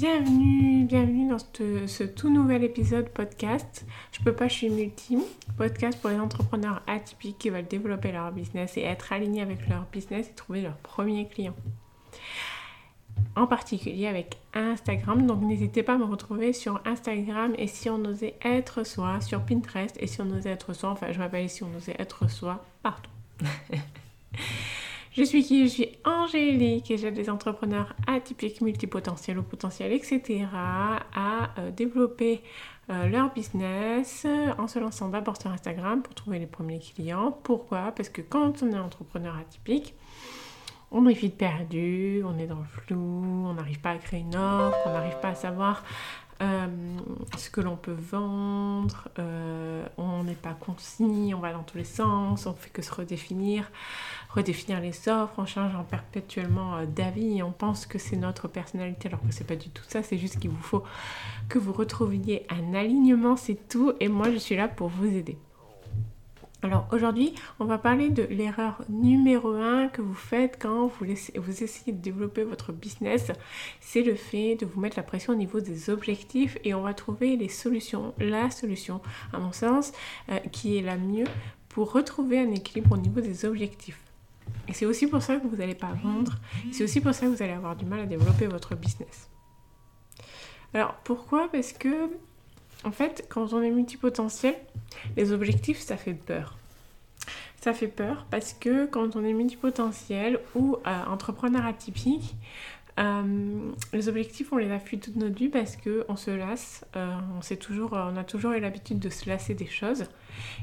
Bienvenue, bienvenue dans ce, tout nouvel épisode podcast. Je peux pas, je suis multi. Podcast pour les entrepreneurs atypiques qui veulent développer leur business et être alignés avec leur business et trouver leur premier client. En particulier avec Instagram. Donc n'hésitez pas à me retrouver sur Instagram et si on osait être soi, sur Pinterest et si on osait être soi, enfin je m'appelle si on osait être soi partout. Je suis qui? Je suis Angélique et j'aide les entrepreneurs atypiques, multipotentiels ou potentiels, etc. à euh, développer euh, leur business en se lançant d'abord sur Instagram pour trouver les premiers clients. Pourquoi? Parce que quand on est entrepreneur atypique, on est vite perdu, on est dans le flou, on n'arrive pas à créer une offre, on n'arrive pas à savoir euh, ce que l'on peut vendre, euh, on n'est pas concis, on va dans tous les sens, on fait que se redéfinir, redéfinir les offres, on change en perpétuellement euh, d'avis on pense que c'est notre personnalité alors que c'est pas du tout ça, c'est juste qu'il vous faut que vous retrouviez un alignement, c'est tout et moi je suis là pour vous aider. Alors aujourd'hui, on va parler de l'erreur numéro 1 que vous faites quand vous, essayez de développer votre business. C'est le fait de vous mettre la pression au niveau des objectifs et on va trouver les solutions, la solution à mon sens, euh, qui est la mieux pour retrouver un équilibre au niveau des objectifs. Et c'est aussi pour ça que vous n'allez pas vendre, c'est aussi pour ça que vous allez avoir du mal à développer votre business. Alors pourquoi? Parce que en fait, quand on est multipotentiel, les objectifs, ça fait peur. Ça fait peur parce que quand on est multipotentiel ou euh, entrepreneur atypique, euh, les objectifs, on les a toute notre vie parce qu'on se lasse. Euh, on, a toujours eu l'habitude de se lasser des choses.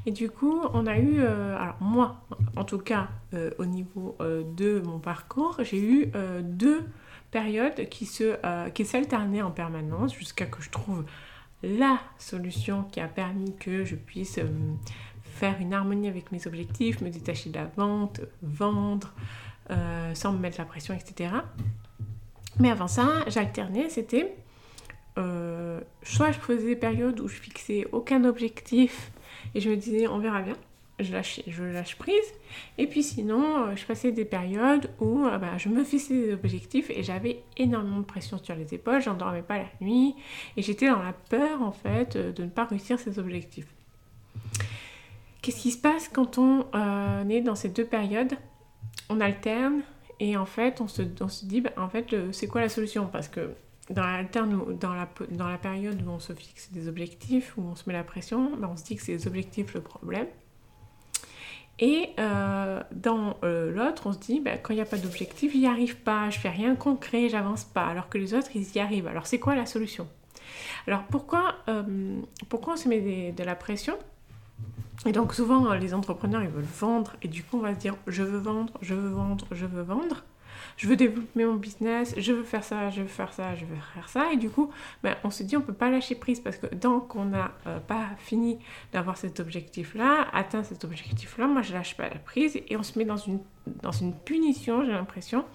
Et du coup, on a eu, alors moi, en tout cas, au niveau de mon parcours, j'ai eu deux périodes qui s'alternaient en permanence jusqu'à que je trouve la solution qui a permis que je puisse euh, faire une harmonie avec mes objectifs, me détacher de la vente, vendre, euh, sans me mettre la pression, etc. Mais avant ça, j'alternais, c'était euh, soit je faisais des périodes où je fixais aucun objectif et je me disais on verra bien, je lâche, prise. Et puis sinon, euh, je passais des périodes où euh, bah, je me fixais des objectifs et j'avais énormément de pression sur les épaules, j'endormais pas la nuit et j'étais dans la peur en fait euh, de ne pas réussir ces objectifs. Qu'est-ce qui se passe quand on est dans ces deux périodes? On alterne et en fait on se, dit bah, en fait c'est quoi la solution? Parce que dans dans, la, dans la période où on se fixe des objectifs, où on se met la pression, bah, on se dit que c'est les objectifs le problème. Et euh, dans euh, l'autre, on se dit, bah, quand il n'y a pas d'objectif, j'y arrive pas, je fais rien concret, j'avance pas, alors que les autres, ils y arrivent. Alors c'est quoi la solution? Alors pourquoi, euh, pourquoi on se met de la pression? Et donc souvent, les entrepreneurs, ils veulent vendre, et du coup, on va se dire, je veux vendre, je veux vendre, je veux vendre je veux développer mon business, je veux faire ça, je veux faire ça, je veux faire ça. Et du coup, ben, on se dit on peut pas lâcher prise parce que tant qu'on n'a euh, pas fini d'avoir cet objectif-là, atteint cet objectif-là, moi je lâche pas la prise et on se met dans une, dans une punition, j'ai l'impression,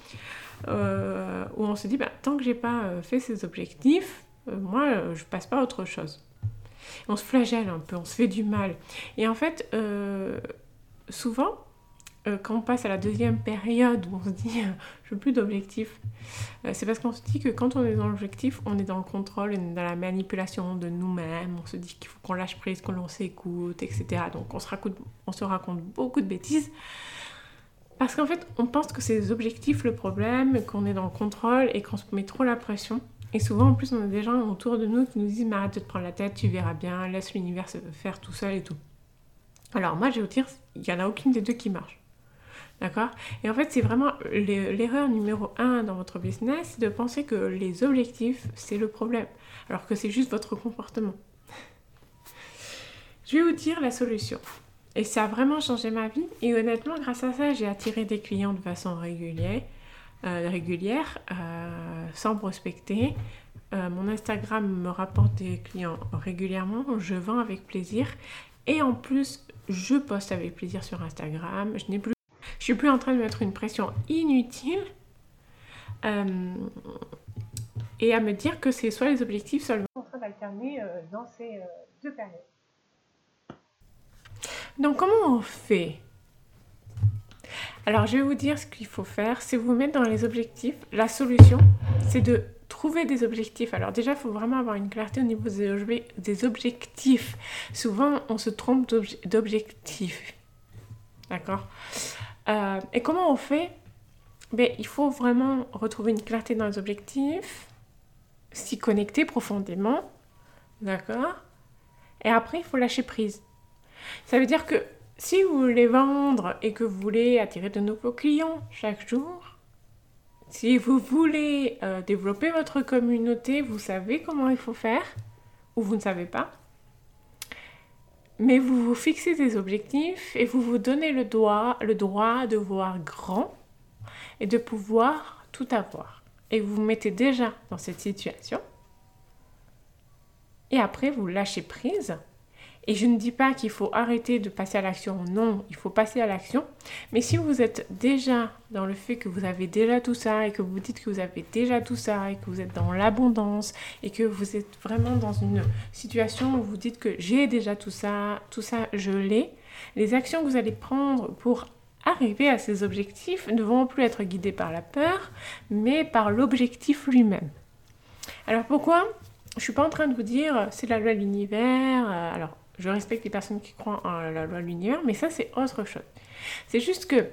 euh, où on se dit ben, tant que j'ai pas euh, fait ces objectifs, moi je passe pas à autre chose. On se flagelle un peu, on se fait du mal. Et en fait, souvent, euh, quand on passe à la deuxième période où on se dit euh, je veux plus d'objectif, euh, c'est parce qu'on se dit que quand on est dans l'objectif, on est dans le contrôle, on est dans la manipulation de nous-mêmes, on se dit qu'il faut qu'on lâche prise, qu'on s'écoute, etc. Donc on se, raconte, on se raconte beaucoup de bêtises. Parce qu'en fait, on pense que c'est les objectifs le problème, qu'on est dans le contrôle et qu'on se met trop la pression. Et souvent, en plus, on a des gens autour de nous qui nous disent arrête de te prendre la tête, tu verras bien, laisse l'univers se faire tout seul et tout. Alors, moi, je vais vous dire, il n'y en a aucune des deux qui marche. D'accord? Et en fait, c'est vraiment l'erreur numéro un dans votre business, de penser que les objectifs, c'est le problème, alors que c'est juste votre comportement. Je vais vous dire la solution. Et ça a vraiment changé ma vie. Et honnêtement, grâce à ça, j'ai attiré des clients de façon régulière, euh, régulière euh, sans prospecter. Euh, mon Instagram me rapporte des clients régulièrement. Je vends avec plaisir. Et en plus, je poste avec plaisir sur Instagram. Je n'ai plus je suis plus en train de mettre une pression inutile euh, et à me dire que c'est soit les objectifs, soit le en train d'alterner euh, dans ces euh, deux périodes. Donc comment on fait? Alors je vais vous dire ce qu'il faut faire, c'est vous mettre dans les objectifs. La solution, c'est de trouver des objectifs. Alors déjà, il faut vraiment avoir une clarté au niveau des objectifs. Souvent, on se trompe d'objectifs. D'accord? Euh, Et comment on fait? Ben, Il faut vraiment retrouver une clarté dans les objectifs, s'y connecter profondément. D'accord? Et après, il faut lâcher prise. Ça veut dire que si vous voulez vendre et que vous voulez attirer de nouveaux clients chaque jour, si vous voulez euh, développer votre communauté, vous savez comment il faut faire ou vous ne savez pas. Mais vous vous fixez des objectifs et vous vous donnez le, droit, le droit de voir grand et de pouvoir tout avoir. Et vous vous mettez déjà dans cette situation. Et après, vous lâchez prise et je ne dis pas qu'il faut arrêter de passer à l'action, non, il faut passer à l'action. Mais si vous êtes déjà dans le fait que vous avez déjà tout ça et que vous dites que vous avez déjà tout ça et que vous êtes dans l'abondance et que vous êtes vraiment dans une situation où vous dites que j'ai déjà tout ça, tout ça je l'ai, les actions que vous allez prendre pour arriver à ces objectifs ne vont plus être guidées par la peur, mais par l'objectif lui-même. Alors pourquoi? Je suis pas en train de vous dire c'est la loi de l'univers. Euh, alors je respecte les personnes qui croient en la loi de l'univers, mais ça, c'est autre chose. C'est juste que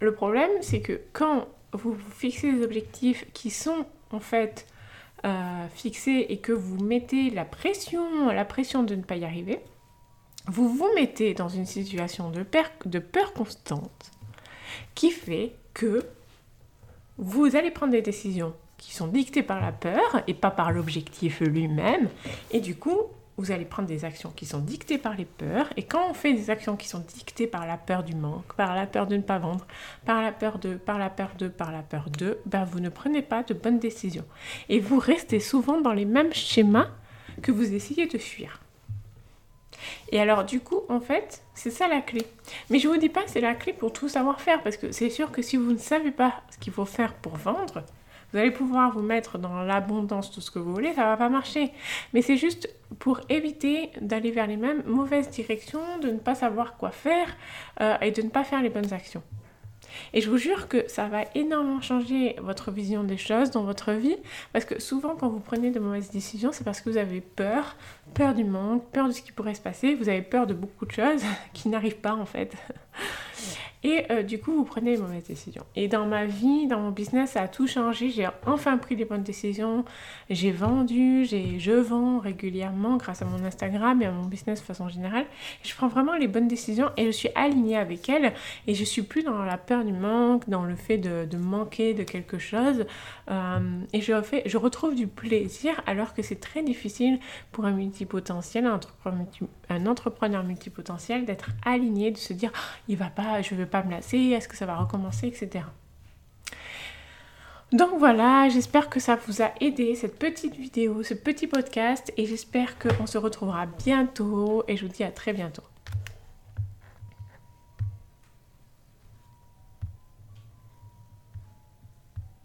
le problème, c'est que quand vous, fixez des objectifs qui sont en fait euh, fixés et que vous mettez la pression, la pression de ne pas y arriver, vous vous mettez dans une situation de, de peur constante qui fait que vous allez prendre des décisions qui sont dictées par la peur et pas par l'objectif lui-même. Et du coup, vous allez prendre des actions qui sont dictées par les peurs. Et quand on fait des actions qui sont dictées par la peur du manque, par la peur de ne pas vendre, par la peur de, par la peur de, par la peur de, ben vous ne prenez pas de bonnes décisions. Et vous restez souvent dans les mêmes schémas que vous essayez de fuir. Et alors du coup, en fait, c'est ça la clé. Mais je vous dis pas c'est la clé pour tout savoir faire parce que c'est sûr que si vous ne savez pas ce qu'il faut faire pour vendre, vous allez pouvoir vous mettre dans l'abondance, tout ce que vous voulez, ça va pas marcher. Mais c'est juste pour éviter d'aller vers les mêmes mauvaises directions, de ne pas savoir quoi faire euh, et de ne pas faire les bonnes actions. Et je vous jure que ça va énormément changer votre vision des choses dans votre vie, parce que souvent quand vous prenez de mauvaises décisions, c'est parce que vous avez peur, peur du manque, peur de ce qui pourrait se passer, vous avez peur de beaucoup de choses qui n'arrivent pas en fait. Et euh, du coup, vous prenez les mauvaises décisions. Et dans ma vie, dans mon business, ça a tout changé. J'ai enfin pris les bonnes décisions. J'ai vendu, je vends régulièrement grâce à mon Instagram et à mon business de façon générale. Je prends vraiment les bonnes décisions et je suis alignée avec elles. Et je suis plus dans la peur du manque, dans le fait de, manquer de quelque chose. Euh, et je, fais, je retrouve du plaisir alors que c'est très difficile pour un multipotentiel, un entrepreneur, multipotentiel d'être aligné, de se dire, il va pas, je veux pas me lasser, est-ce que ça va recommencer, etc. Donc voilà, j'espère que ça vous a aidé cette petite vidéo, ce petit podcast et j'espère qu'on se retrouvera bientôt et je vous dis à très bientôt.